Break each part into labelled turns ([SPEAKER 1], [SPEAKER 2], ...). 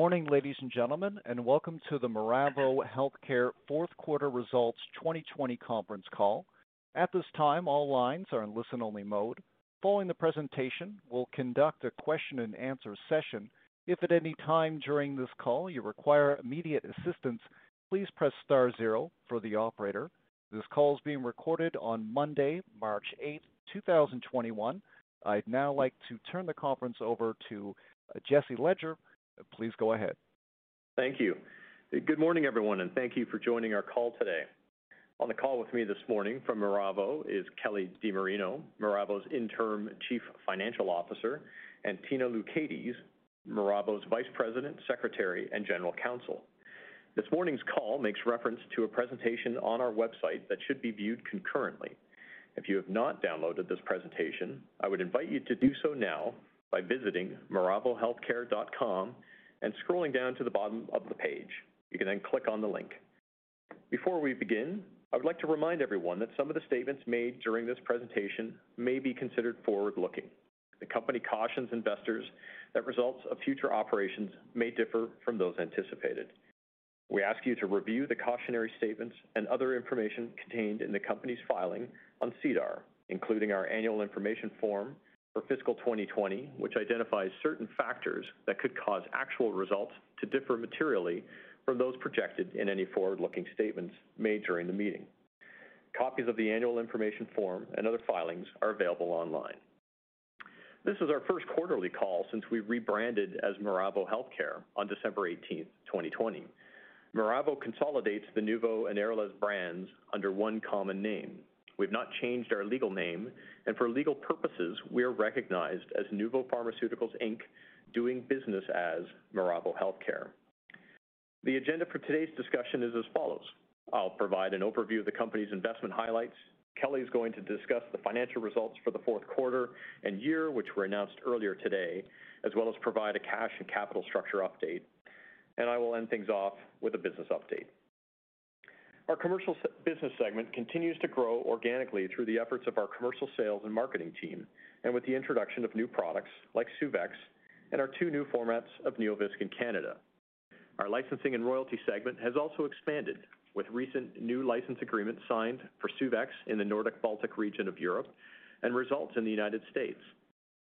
[SPEAKER 1] Good morning, ladies and gentlemen, and welcome to the Miravo Healthcare fourth quarter results 2020 conference call. At this time, all lines are in listen-only mode. Following the presentation, we'll conduct a question and answer session. If at any time during this call you require immediate assistance, please press star zero for the operator. This call is being recorded on Monday, March 8th, 2021. I'd now like to turn the conference over to Jesse Ledger. Please go ahead.
[SPEAKER 2] Thank you. Good morning, everyone, and thank you for joining our call today. On the call with me this morning from Miravo is Kelly DiMarino, Miravo's Interim Chief Financial Officer, and Tina Loucaides, Miravo's Vice President, Secretary, and General Counsel. This morning's call makes reference to a presentation on our website that should be viewed concurrently. If you have not downloaded this presentation, I would invite you to do so now by visiting miravohealthcare.com and scrolling down to the bottom of the page. You can then click on the link. Before we begin, I would like to remind everyone that some of the statements made during this presentation may be considered forward-looking. The company cautions investors that results of future operations may differ from those anticipated. We ask you to review the cautionary statements and other information contained in the company's filing on SEDAR, including our annual information form for fiscal 2020, which identifies certain factors that could cause actual results to differ materially from those projected in any forward-looking statements made during the meeting. Copies of the annual information form and other filings are available online. This is our first quarterly call since we rebranded as Miravo Healthcare on December 18th, 2020. Miravo consolidates the Nuvo and Aralez brands under one common name. We've not changed our legal name, and for legal purposes, we are recognized as Nuvo Pharmaceuticals Inc., doing business as Miravo Healthcare. The agenda for today's discussion is as follows. I'll provide an overview of the company's investment highlights. Kelly is going to discuss the financial results for the fourth quarter and year, which were announced earlier today, as well as provide a cash and capital structure update. And I will end things off with a business update. Our commercial business segment continues to grow organically through the efforts of our commercial sales and marketing team, and with the introduction of new products like Suvexx and our two new formats of NeoVisc in Canada. Our licensing and royalty segment has also expanded with recent new license agreements signed for Suvexx in the Nordic Baltic region of Europe and Resultz in the United States.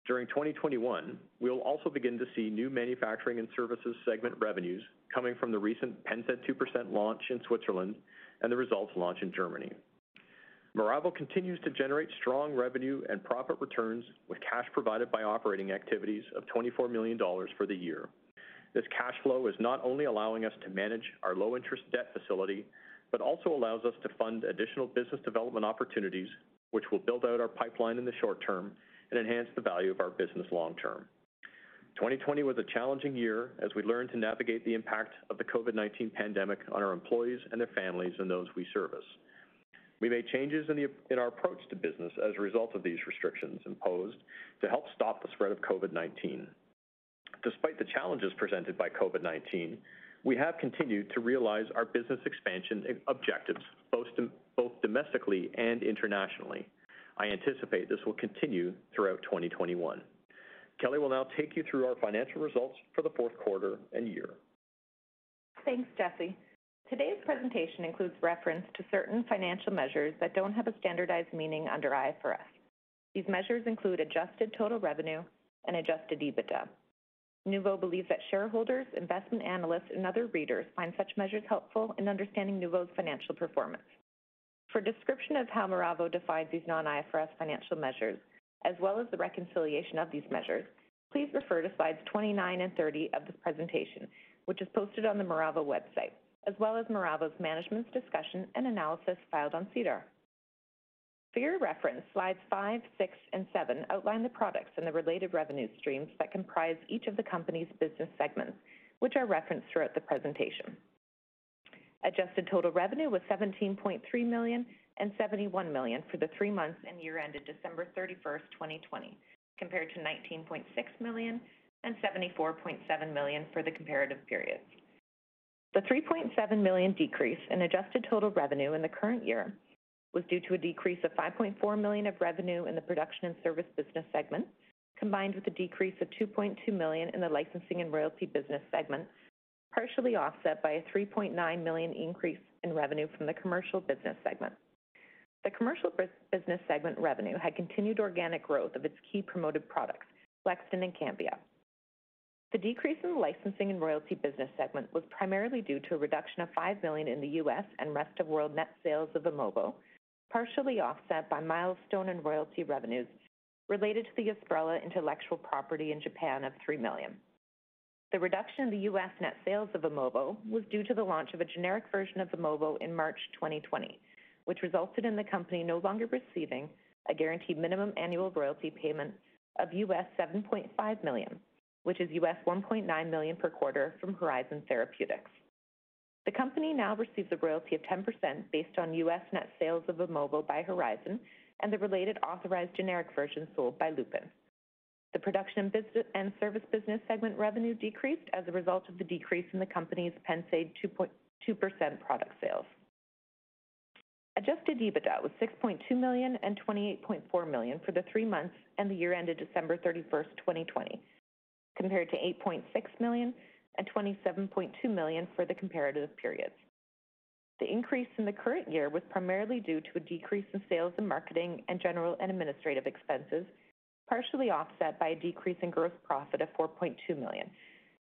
[SPEAKER 2] During 2021, we will also begin to see new manufacturing and services segment revenues coming from the recent Pennsaid 2% launch in Switzerland and the Resultz launch in Germany. Miravo continues to generate strong revenue and profit returns with cash provided by operating activities of 24 million dollars for the year. This cash flow is not only allowing us to manage our low-interest debt facility, but also allows us to fund additional business development opportunities, which will build out our pipeline in the short term and enhance the value of our business long term. 2020 was a challenging year as we learned to navigate the impact of the COVID-19 pandemic on our employees and their families and those we service. We made changes in our approach to business as a result of these restrictions imposed to help stop the spread of COVID-19. Despite the challenges presented by COVID-19, we have continued to realize our business expansion objectives, both domestically and internationally. I anticipate this will continue throughout 2021. Kelly will now take you through our financial results for the fourth quarter and year.
[SPEAKER 3] Thanks, Jesse. Today's presentation includes reference to certain financial measures that don't have a standardized meaning under IFRS. These measures include adjusted total revenue and adjusted EBITDA. Nuvo believes that shareholders, investment analysts, and other readers find such measures helpful in understanding Nuvo's financial performance. For a description of how Miravo defines these non-IFRS financial measures, as well as the reconciliation of these measures, please refer to slides 29 and 30 of this presentation, which is posted on the Miravo website, as well as Miravo's management's discussion and analysis filed on SEDAR. For your reference, slides five, six, and seven outline the products and the related revenue streams that comprise each of the company's business segments, which are referenced throughout the presentation. Adjusted total revenue was 17.3 million and 71 million for the three months and year ended December 31st, 2020, compared to 19.6 million and 74.7 million for the comparative periods. The 3.7 million decrease in adjusted total revenue in the current year was due to a decrease of 5.4 million of revenue in the production and service business segment, combined with a decrease of 2.2 million in the licensing and royalty business segment, partially offset by a 3.9 million increase in revenue from the commercial business segment. The commercial business segment revenue had continued organic growth of its key promoted products, Blexten and Cambia. The decrease in the licensing and royalty business segment was primarily due to a reduction of 5 million in the U.S. and rest of world net sales of Vimovo, partially offset by milestone and royalty revenues related to the Yosprala intellectual property in Japan of 3 million. The reduction in the U.S. net sales of Vimovo was due to the launch of a generic version of Vimovo in March 2020, which resulted in the company no longer receiving a guaranteed minimum annual royalty payment of 7.5 million, which is 1.9 million per quarter from Horizon Therapeutics. The company now receives a royalty of 10% based on U.S. net sales of Vimovo by Horizon and the related authorized generic version sold by Lupin. The production and service business segment revenue decreased as a result of the decrease in the company's Pennsaid 2% product sales. Adjusted EBITDA was $6.2 million and $28.4 million for the three months and the year ended December 31st, 2020, compared to $8.6 million and $27.2 million for the comparative periods. The increase in the current year was primarily due to a decrease in sales and marketing and general and administrative expenses, partially offset by a decrease in gross profit of 4.2 million,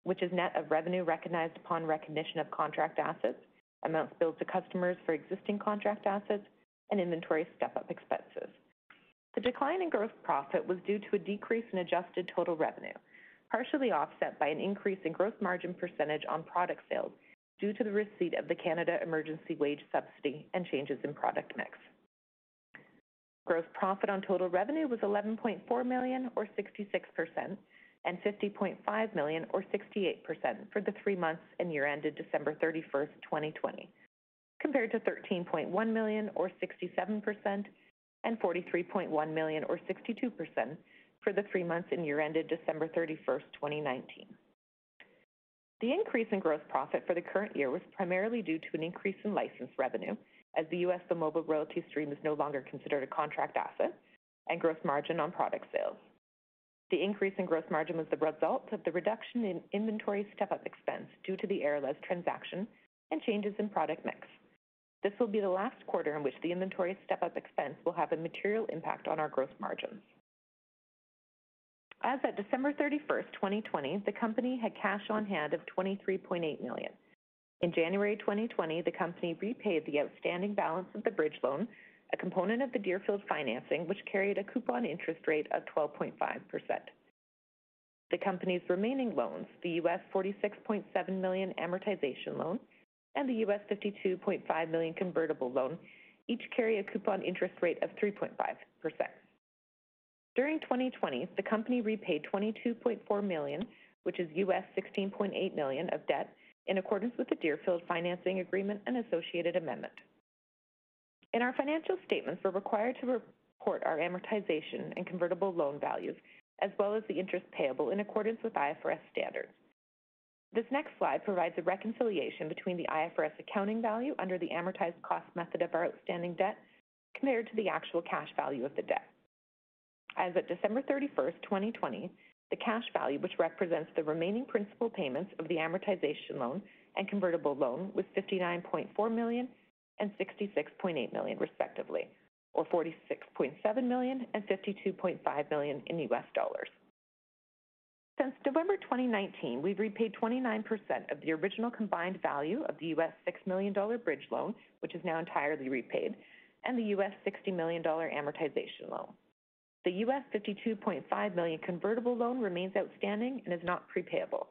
[SPEAKER 3] which is net of revenue recognized upon recognition of contract assets, amounts billed to customers for existing contract assets, and inventory step-up expenses. The decline in gross profit was due to a decrease in adjusted total revenue, partially offset by an increase in gross margin percentage on product sales due to the receipt of the Canada Emergency Wage Subsidy and changes in product mix. Gross profit on total revenue was 11.4 million, or 66%, and 50.5 million, or 68%, for the three months and year ended December 31st, 2020, compared to 13.1 million, or 67%, and 43.1 million, or 62%, for the three months and year ended December 31st, 2019. The increase in gross profit for the current year was primarily due to an increase in license revenue, as the U.S. Vimovo royalty stream is no longer considered a contract asset, and gross margin on product sales. The increase in gross margin was the result of the reduction in inventory step-up expense due to the Aralez transaction and changes in product mix. This will be the last quarter in which the inventory step-up expense will have a material impact on our gross margins. As at December 31st, 2020, the company had cash on hand of 23.8 million. In January 2020, the company repaid the outstanding balance of the bridge loan, a component of the Deerfield financing, which carried a coupon interest rate of 12.5%. The company's remaining loans, the US 46.7 million amortization loan and the US 52.5 million convertible loan, each carry a coupon interest rate of 3.5%. During 2020, the company repaid 22.4 million, which is US 16.8 million of debt in accordance with the Deerfield financing agreement and associated amendment. In our financial statements, we're required to report our amortization and convertible loan values, as well as the interest payable in accordance with IFRS standards. This next slide provides a reconciliation between the IFRS accounting value under the amortized cost method of our outstanding debt compared to the actual cash value of the debt. As of December 31st, 2020, the cash value, which represents the remaining principal payments of the amortization loan and convertible loan, was 59.4 million and 66.8 million respectively, or 46.7 million and 52.5 million in US dollars. Since November 2019, we've repaid 29% of the original combined value of the U.S. $6 million bridge loan, which is now entirely repaid, and the U.S. $60 million amortization loan. The U.S. 52.5 million convertible loan remains outstanding and is not prepayable.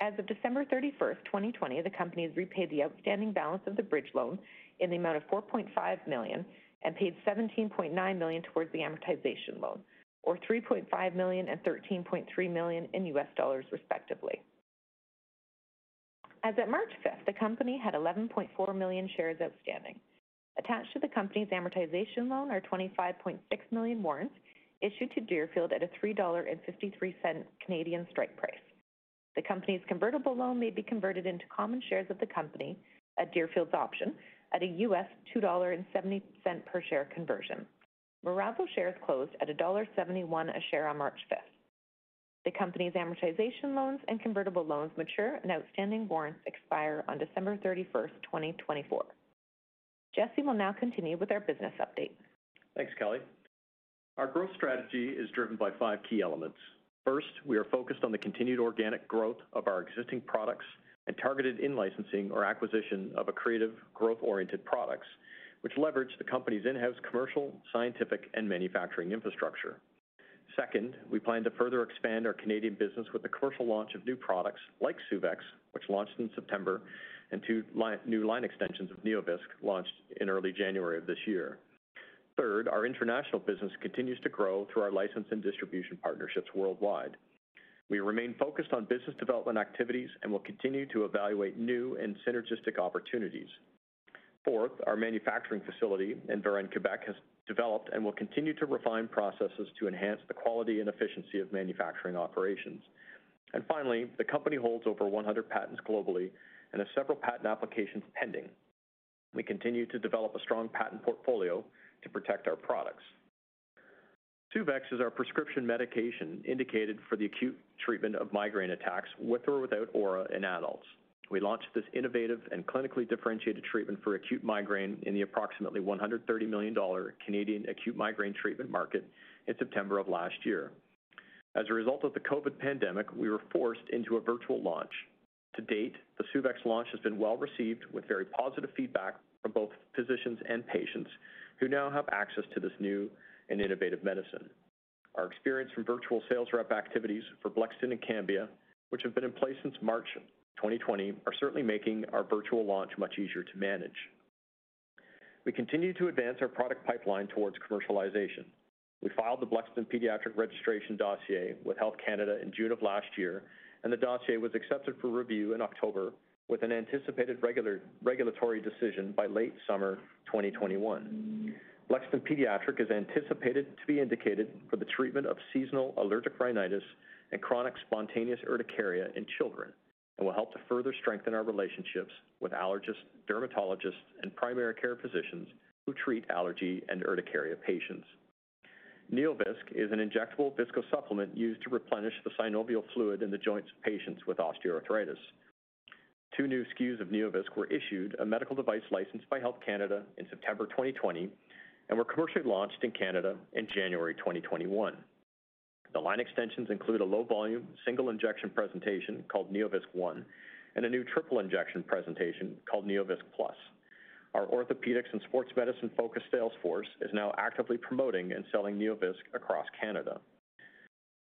[SPEAKER 3] As of December 31st, 2020, the company has repaid the outstanding balance of the bridge loan in the amount of 4.5 million and paid 17.9 million towards the amortization loan, or $3.5 million and $13.3 million in US dollars respectively. As of March 5th, the company had 11.4 million shares outstanding. Attached to the company's amortization loan are 25.6 million warrants issued to Deerfield at a 3.53 dollar Canadian strike price. The company's convertible loan may be converted into common shares of the company at Deerfield's option at a US $2.70 per share conversion. Miravo shares closed at 1.71 a share on March 5th. The company's amortization loans and convertible loans mature, and outstanding warrants expire on December 31st, 2024. Jesse will now continue with our business update.
[SPEAKER 2] Thanks, Kelly. Our growth strategy is driven by five key elements. First, we are focused on the continued organic growth of our existing products and targeted in-licensing or acquisition of accretive growth-oriented products, which leverage the company's in-house commercial, scientific, and manufacturing infrastructure. Second, we plan to further expand our Canadian business with the commercial launch of new products like Suvexx, which launched in September, and two new line extensions of NeoVisc launched in early January of this year. Third, our international business continues to grow through our license and distribution partnerships worldwide. We remain focused on business development activities and will continue to evaluate new and synergistic opportunities. Fourth, our manufacturing facility in Varennes, Quebec, has developed and will continue to refine processes to enhance the quality and efficiency of manufacturing operations. And Finally, the company holds over 100 patents globally and has several patent applications pending. We continue to develop a strong patent portfolio to protect our products. Suvexx is our prescription medication indicated for the acute treatment of migraine attacks with or without aura in adults. We launched this innovative and clinically differentiated treatment for acute migraine in the approximately 130 million Canadian dollars Canadian acute migraine treatment market in September of last year. As a result of the COVID pandemic, we were forced into a virtual launch. To date, the Suvexx launch has been well-received with very positive feedback from both physicians and patients who now have access to this new and innovative medicine. Our experience from virtual sales rep activities for Blexten and Cambia, which have been in place since March 2020, are certainly making our virtual launch much easier to manage. We continue to advance our product pipeline towards commercialization. We filed the Blexten pediatric registration dossier with Health Canada in June of last year, and the dossier was accepted for review in October with an anticipated regulatory decision by late summer 2021. Blexten Pediatric is anticipated to be indicated for the treatment of seasonal allergic rhinitis and chronic spontaneous urticaria in children and will help to further strengthen our relationships with allergists, dermatologists, and primary care physicians who treat allergy and urticaria patients. NeoVisc is an injectable viscosupplement used to replenish the synovial fluid in the joints of patients with osteoarthritis. Two new SKUs of NeoVisc were issued a medical device license by Health Canada in September 2020 and were commercially launched in Canada in January 2021. The line extensions include a low-volume, single-injection presentation called NeoVisc ONE and a new triple-injection presentation called NeoVisc Plus. Our orthopedics and sports medicine-focused sales force is now actively promoting and selling NeoVisc across Canada.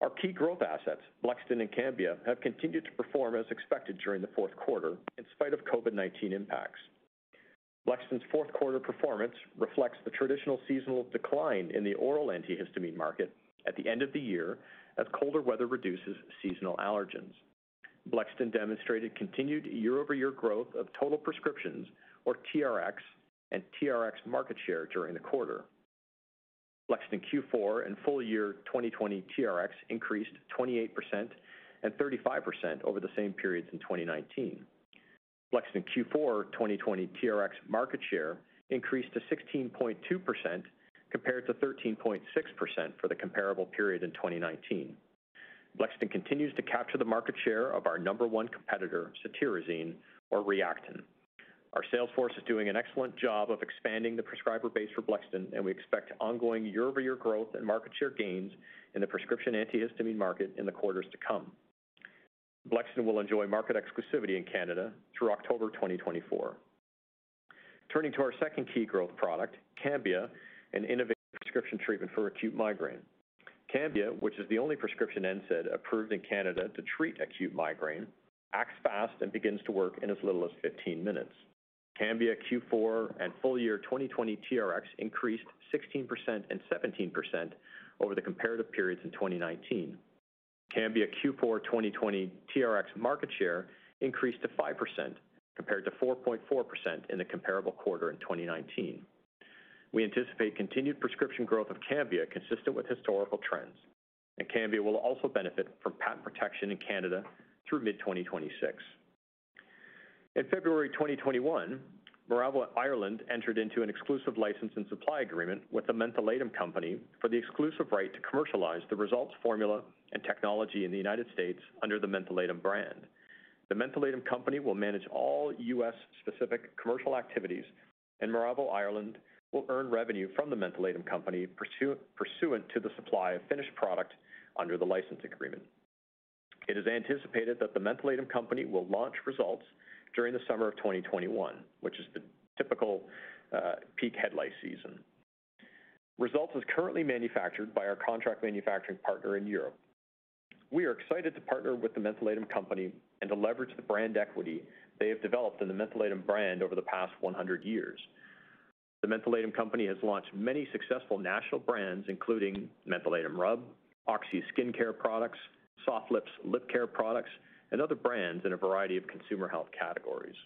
[SPEAKER 2] Our key growth assets, Blexten and Cambia, have continued to perform as expected during the fourth quarter in spite of COVID-19 impacts. Blexten's fourth quarter performance reflects the traditional seasonal decline in the oral antihistamine market at the end of the year as colder weather reduces seasonal allergens. Blexten demonstrated continued year-over-year growth of total prescriptions, or TRX, and TRX market share during the quarter. Blexten Q4 and full year 2020 TRX increased 28% and 35% over the same periods in 2019. Blexten Q4 2020 TRX market share increased to 16.2% compared to 13.6% for the comparable period in 2019. Blexten continues to capture the market share of our number one competitor, cetirizine or Reactine. Our sales force is doing an excellent job of expanding the prescriber base for Blexten, and we expect ongoing year-over-year growth and market share gains in the prescription antihistamine market in the quarters to come. Blexten will enjoy market exclusivity in Canada through October 2024. Turning to our second key growth product, Cambia, an innovative prescription treatment for acute migraine. Cambia, which is the only prescription NSAID approved in Canada to treat acute migraine, acts fast and begins to work in as little as 15 minutes. Cambia Q4 and full year 2020 TRX increased 16% and 17% over the comparative periods in 2019. Cambia Q4 2020 TRX market share increased to 5% compared to 4.4% in the comparable quarter in 2019. We anticipate continued prescription growth of Cambia consistent with historical trends, and Cambia will also benefit from patent protection in Canada through mid-2026. In February 2021, Miravo Ireland entered into an exclusive license and supply agreement with the Mentholatum Company for the exclusive right to commercialize the Resultz formula and technology in the United States under the Mentholatum brand. The Mentholatum Company will manage all U.S.-specific commercial activities, and Miravo Ireland will earn revenue from the Mentholatum Company pursuant to the supply of finished product under the license agreement. It is anticipated that the Mentholatum Company will launch Resultz during the summer of 2021, which is the typical uh, peak head lice season. Resultz is currently manufactured by our contract manufacturing partner in Europe. We are excited to partner with the Mentholatum Company and to leverage the brand equity they have developed in the Mentholatum brand over the past 100 years. The Mentholatum Company has launched many successful national brands, including Mentholatum Rub, Oxy skincare products, Soft Lips lip care products, and other brands in a variety of consumer health categories.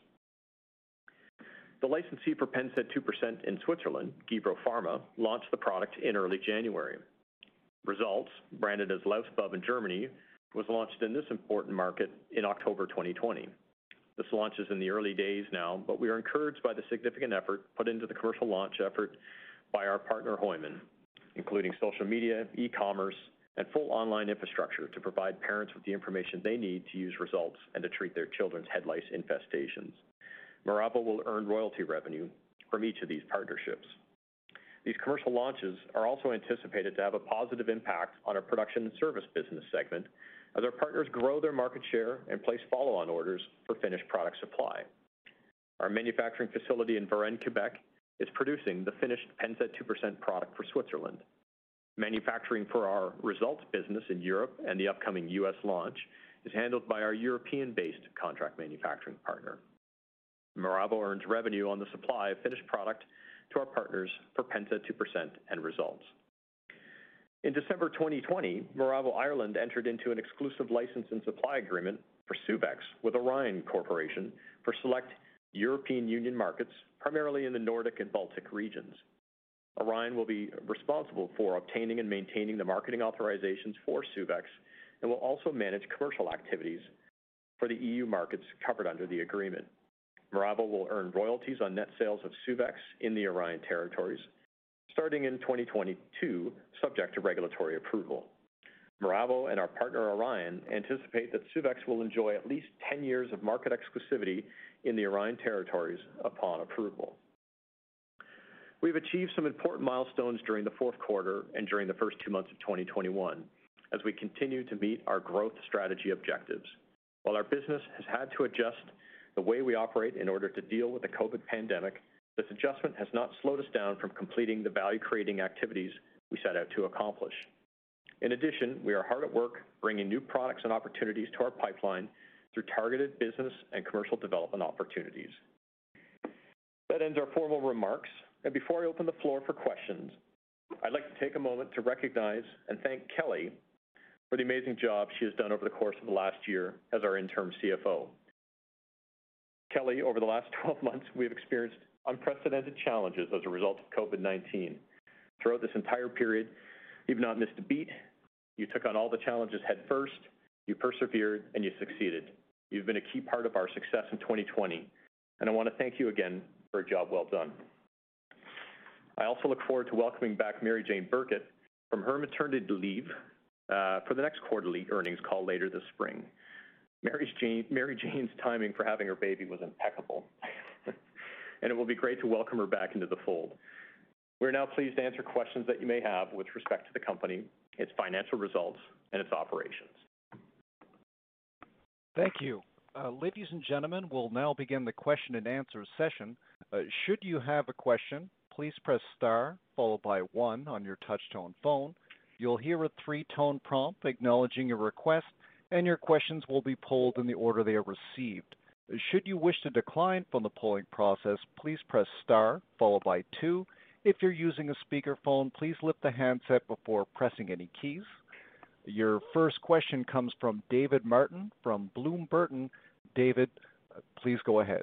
[SPEAKER 2] The licensee for Pennsaid 2% in Switzerland, Gebro Pharma, launched the product in early January. Resultz, branded as Lausbub in Germany, was launched in this important market in October 2020. This launch is in the early days now, but we are encouraged by the significant effort put into the commercial launch effort by our partner, Heumann, including social media, e-commerce, and full online infrastructure to provide parents with the information they need to use Resultz and to treat their children's head lice infestations. Miravo will earn royalty revenue from each of these partnerships. These commercial launches are also anticipated to have a positive impact on our production and service business segment as our partners grow their market share and place follow-on orders for finished product supply. Our manufacturing facility in Varennes, Quebec, is producing the finished Pennsaid 2% product for Switzerland. Manufacturing for our Resultz business in Europe and the upcoming U.S. launch is handled by our European-based contract manufacturing partner. Miravo earns revenue on the supply of finished product to our partners for Pennsaid 2% and Resultz. In December 2020, Miravo Ireland entered into an exclusive license and supply agreement for Suvexx with Orion Corporation for select European Union markets, primarily in the Nordic and Baltic regions. Orion will be responsible for obtaining and maintaining the marketing authorizations for Suvexx and will also manage commercial activities for the EU markets covered under the agreement. Miravo will earn royalties on net sales of Suvexx in the Orion territories starting in 2022, subject to regulatory approval. Miravo and our partner, Orion, anticipate that Suvexx will enjoy at least 10 years of market exclusivity in the Orion territories upon approval. We've achieved some important milestones during the fourth quarter and during the first two months of 2021 as we continue to meet our growth strategy objectives. While our business has had to adjust the way we operate in order to deal with the COVID pandemic, this adjustment has not slowed us down from completing the value-creating activities we set out to accomplish. In addition, we are hard at work bringing new products and opportunities to our pipeline through targeted business and commercial development opportunities. That ends our formal remarks. And before I open the floor for questions, I'd like to take a moment to recognize and thank Kelly for the amazing job she has done over the course of the last year as our interim CFO. Kelly, over the last 12 months, we have experienced unprecedented challenges as a result of COVID-19. Throughout this entire period, you've not missed a beat. You took on all the challenges headfirst, you persevered, and you succeeded. You've been a key part of our success in 2020, and I want to thank you again for a job well done. I also look forward to welcoming back Mary-Jane Burkett from her maternity leave uh, for the next quarterly earnings call later this spring. Mary-Jane's timing for having her baby was impeccable, and it will be great to welcome her back into the fold. We're now pleased to answer questions that you may have with respect to the company, its financial results, and its operations.
[SPEAKER 1] Thank you. Uh, ladies and gentlemen, we'll now begin the question and answer session. Uh, should you have a question, please press star followed by one on your touch-tone phone. You'll hear a three-tone prompt acknowledging your request, and your questions will be polled in the order they are received. Should you wish to decline from the polling process, please press star followed by two. If you're using a speakerphone, please lift the handset before pressing any keys. Your first question comes from David Martin from Bloom Burton. David, please go ahead.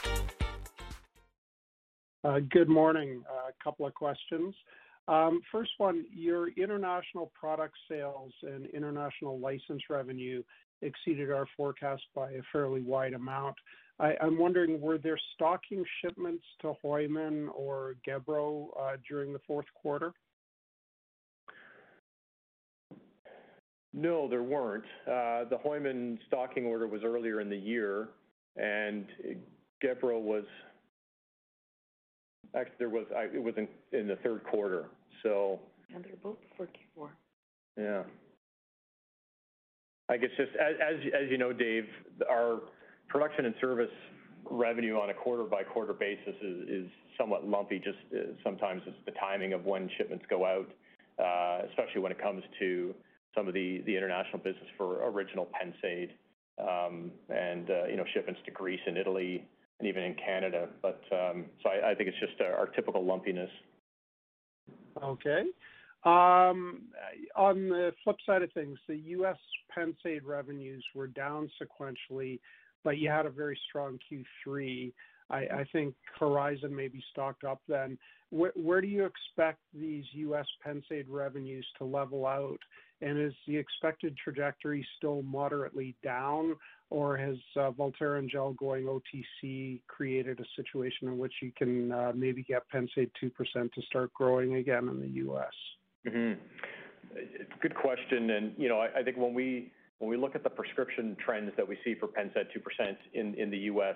[SPEAKER 4] Uh, good morning. A uh, couple of questions. Um, first one, your international product sales and international license revenue exceeded our forecast by a fairly wide amount. I, am wondering, were there stocking shipments to Heumann or Gebro uh, during the fourth quarter?
[SPEAKER 2] No, there weren't. The Heumann stocking order was earlier in the year, and Gebro was actually there was it was in the third quarter. So.
[SPEAKER 3] And they're both for Q4.
[SPEAKER 2] Yeah. I guess just as you know, Dave, our production and service revenue on a quarter-by-quarter basis is somewhat lumpy. Just uh, sometimes it's the timing of when shipments go out, uh, especially when it comes to some of the international business for original Pennsaid, um, and uh, you know, shipments to Greece and Italy and even in Canada. But um, so I think it's just our typical lumpiness.
[SPEAKER 4] Okay. Um, on the flip side of things, the U.S. Pennsaid revenues were down sequentially, but you had a very strong Q3. I think Horizon may be stocked up then. Where do you expect these U.S. Pennsaid revenues to level out? And is the expected trajectory still moderately down, or has uh, Voltaren and Gel going OTC created a situation in which you can uh, maybe get Pennsaid 2% to start growing again in the U.S.?
[SPEAKER 2] Mm-hmm. Good question. And, you know, I think when we look at the prescription trends that we see for Pennsaid 2% in the U.S.,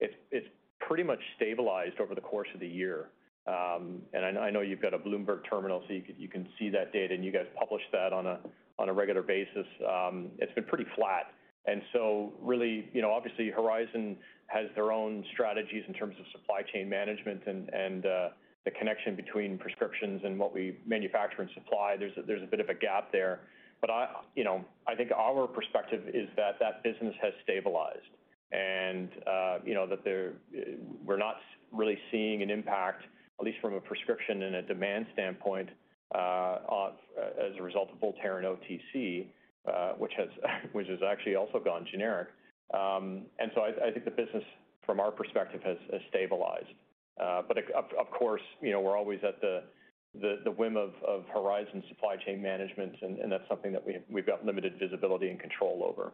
[SPEAKER 2] it's pretty much stabilized over the course of the year. Um, and I know you've got a Bloomberg terminal, so you can see that data, and you guys publish that on a regular basis. Um, it's been pretty flat. And so really, you know, obviously, Horizon has their own strategies in terms of supply chain management and uh, the connection between prescriptions and what we manufacture and supply. There's a bit of a gap there. But I, you know, I think our perspective is that that business has stabilized and, uh, you know, that we're not really seeing an impact at least from a prescription and a demand standpoint, uh, as a result of Voltaren OTC, uh, which has actually also gone generic. Um, and so I think the business, from our perspective, has stabilized. Uh, but of course, you know, we're always at the whim of Horizon supply chain management, and that's something that we've got limited visibility and control over.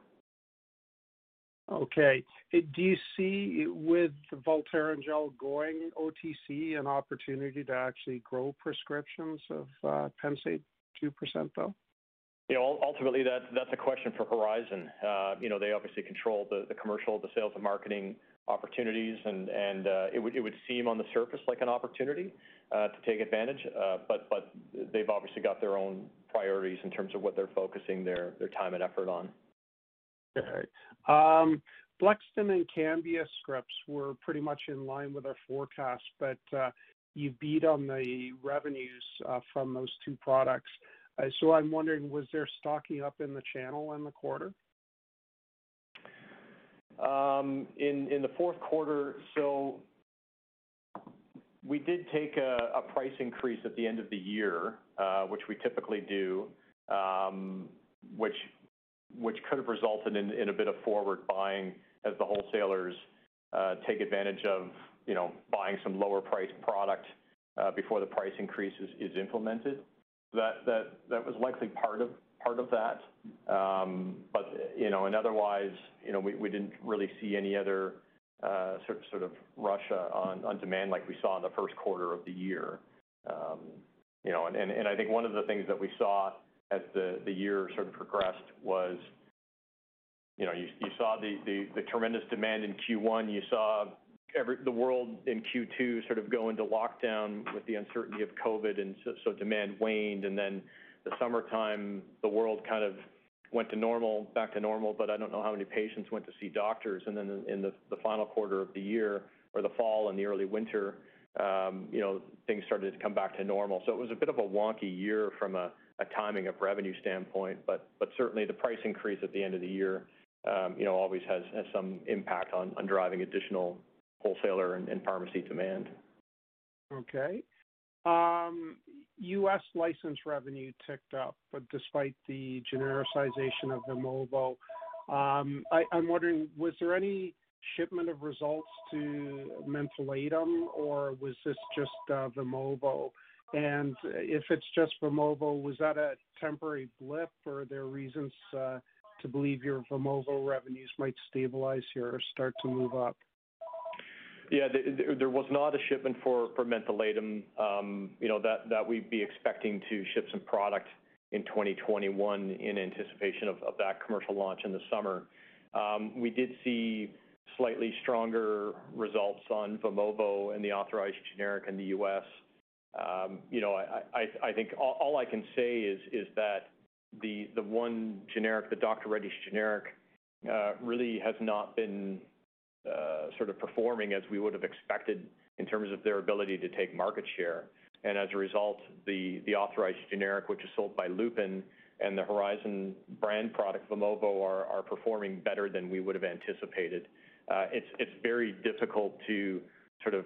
[SPEAKER 4] Okay. Uh, do you see with Voltaren Gel going OTC an opportunity to actually grow prescriptions of uh, Pennsaid 2%, though?
[SPEAKER 2] You know, ultimately, that's a question for Horizon. Uh, you know, they obviously control the commercial, the sales and marketing opportunities, and it would seem on the surface like an opportunity to take advantage. But they've obviously got their own priorities in terms of what they're focusing their time and effort on.
[SPEAKER 4] Okay. Um, Blexten and Cambia scripts were pretty much in line with our forecast, but uh, you beat on the revenues uh, from those two products. Uh, so I'm wondering, was there stocking up in the channel in the quarter?
[SPEAKER 2] Um, in in the fourth quarter, so we did take a price increase at the end of the year, which we typically do, um, which which could have resulted in a bit of forward buying as the wholesalers uh, take advantage of, you know, buying some lower priced product uh, before the price increase is implemented. That was likely part of that. Um, but You know, and otherwise, you know, we didn't really see any other uh, sort of rush on demand like we saw in the first quarter of the year. Um, you know, and I think one of the things that we saw as the year sort of progressed was, you know, you saw the tremendous demand in Q1. You saw the world in Q2 sort of go into lockdown with the uncertainty of COVID, and so demand waned. And then the summertime, the world kind of went to normal, back to normal, but I don't know how many patients went to see doctors. And then in the final quarter of the year or the fall and the early winter, um, you know, things started to come back to normal. So it was a bit of a wonky year from a timing of revenue standpoint, but certainly the price increase at the end of the year, um, you know, always has some impact on driving additional wholesaler and pharmacy demand.
[SPEAKER 4] Okay. Um, U.S. license revenue ticked up, but despite the genericization of Vimovo, um, I'm wondering, was there any shipment of Resultz to mentholatum, or was this just uh, Vimovo? And if it's just Vimovo, was that a temporary blip, or are there reasons uh, to believe your Vimovo revenues might stabilize here or start to move up?
[SPEAKER 2] Yeah, there was not a shipment for mentholatum, um, you know, that we'd be expecting to ship some product in 2021 in anticipation of that commercial launch in the summer. Um, we did see slightly stronger results on Vimovo and the authorized generic in the U.S. Um, you know, I think all I can say is that the one generic, the Dr. Reddy's generic, uh, really has not been uh, sort of performing as we would have expected in terms of their ability to take market share. And as a result, the authorized generic, which is sold by Lupin, and the Horizon brand product, Vimovo, are performing better than we would have anticipated. Uh, it's very difficult to sort of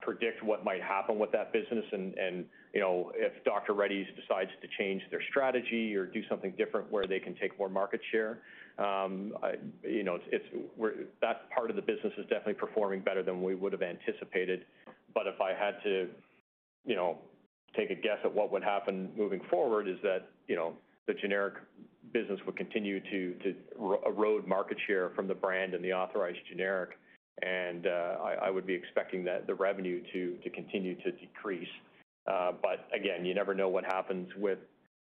[SPEAKER 2] predict what might happen with that business. And you know, if Dr. Reddy's decides to change their strategy or do something different where they can take more market share, um, you know, that part of the business is definitely performing better than we would have anticipated. But if I had to, you know, take a guess at what would happen moving forward, is that, you know, the generic business would continue to erode market share from the brand and the authorized generic. And uh, I would be expecting that the revenue to continue to decrease. Uh, but again, you never know what happens with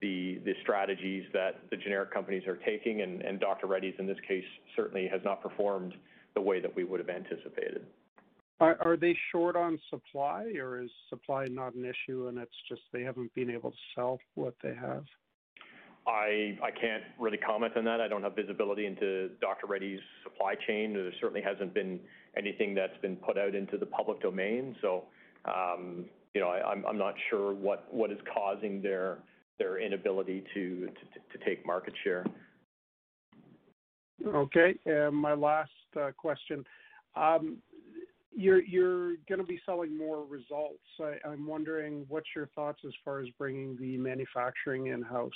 [SPEAKER 2] the strategies that the generic companies are taking, and Dr. Reddy's, in this case, certainly has not performed the way that we would have anticipated.
[SPEAKER 4] Are they short on supply, or is supply not an issue, and it's just they haven't been able to sell what they have?
[SPEAKER 2] I can't really comment on that. I don't have visibility into Dr. Reddy's supply chain. There certainly hasn't been anything that's been put out into the public domain. So, um, you know, I'm not sure what is causing their inability to take market share.
[SPEAKER 4] Okay. My last uh, question. Um, you're gonna be selling more Resultz. I'm wondering, what's your thoughts as far as bringing the manufacturing in-house?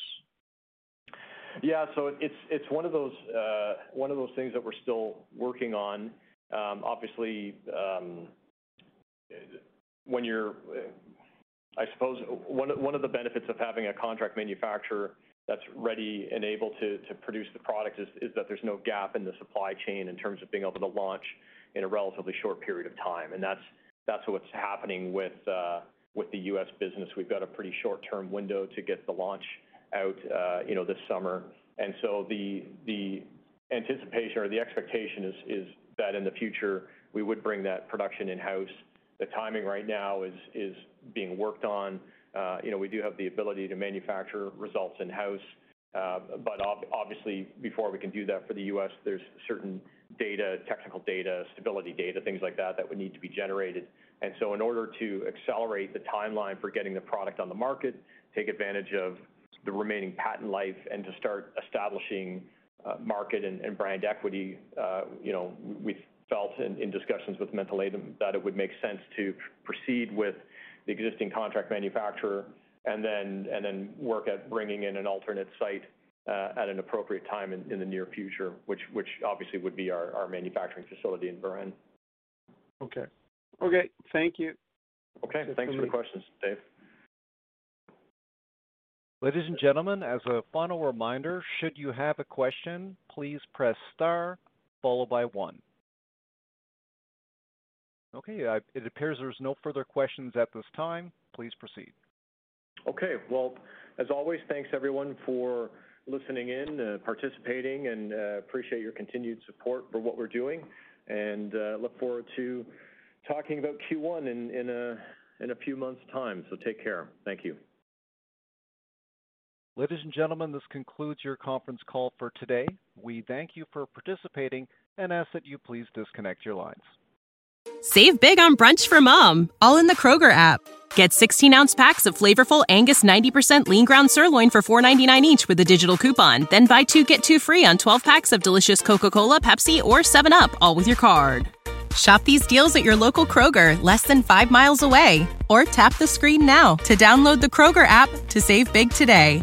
[SPEAKER 2] Yeah, so it's uh, one of those things that we're still working on. Um, obviously, um, when you're, I suppose one of the benefits of having a contract manufacturer that's ready and able to produce the product is that there's no gap in the supply chain in terms of being able to launch in a relatively short period of time. And that's what's happening with uh, the U.S. business. We've got a pretty short-term window to get the launch out, uh, you know, this summer. And so the anticipation or the expectation is that in the future, we would bring that production in-house. The timing right now is being worked on. Uh, you know, we do have the ability to manufacture Resultz in-house, uh, but obviously, before we can do that for the U.S., there's certain data, technical data, stability data, things like that, that would need to be generated. And so in order to accelerate the timeline for getting the product on the market, take advantage of the remaining patent life, and to start establishing uh, market and brand equity, uh, you know, we felt in discussions with Mentholatum that it would make sense to proceed with the existing contract manufacturer and then work at bringing in an alternate site uh, at an appropriate time in the near future, which obviously would be our manufacturing facility in Varennes.
[SPEAKER 4] Okay. Okay, thank you.
[SPEAKER 2] Okay, thanks for the questions, Dave.
[SPEAKER 1] Ladies and gentlemen, as a final reminder, should you have a question, please press star followed by one. Okay, it appears there's no further questions at this time. Please proceed.
[SPEAKER 2] Okay. Well, as always, thanks, everyone, for listening in, uh, participating, and uh, appreciate your continued support for what we're doing, and uh, look forward to talking about Q1 in a few months' time. So take care. Thank you.
[SPEAKER 1] Ladies and gentlemen, this concludes your conference call for today. We thank you for participating and ask that you please disconnect your lines.
[SPEAKER 5] Save big on brunch for mom, all in the Kroger app. Get 16 ounce packs of flavorful Angus 90% lean ground sirloin for $4.99 each with a digital coupon. Then buy two get two free on 12 packs of delicious Coca Cola, Pepsi, or 7UP, all with your card. Shop these deals at your local Kroger, less than five miles away. Or tap the screen now to download the Kroger app to save big today.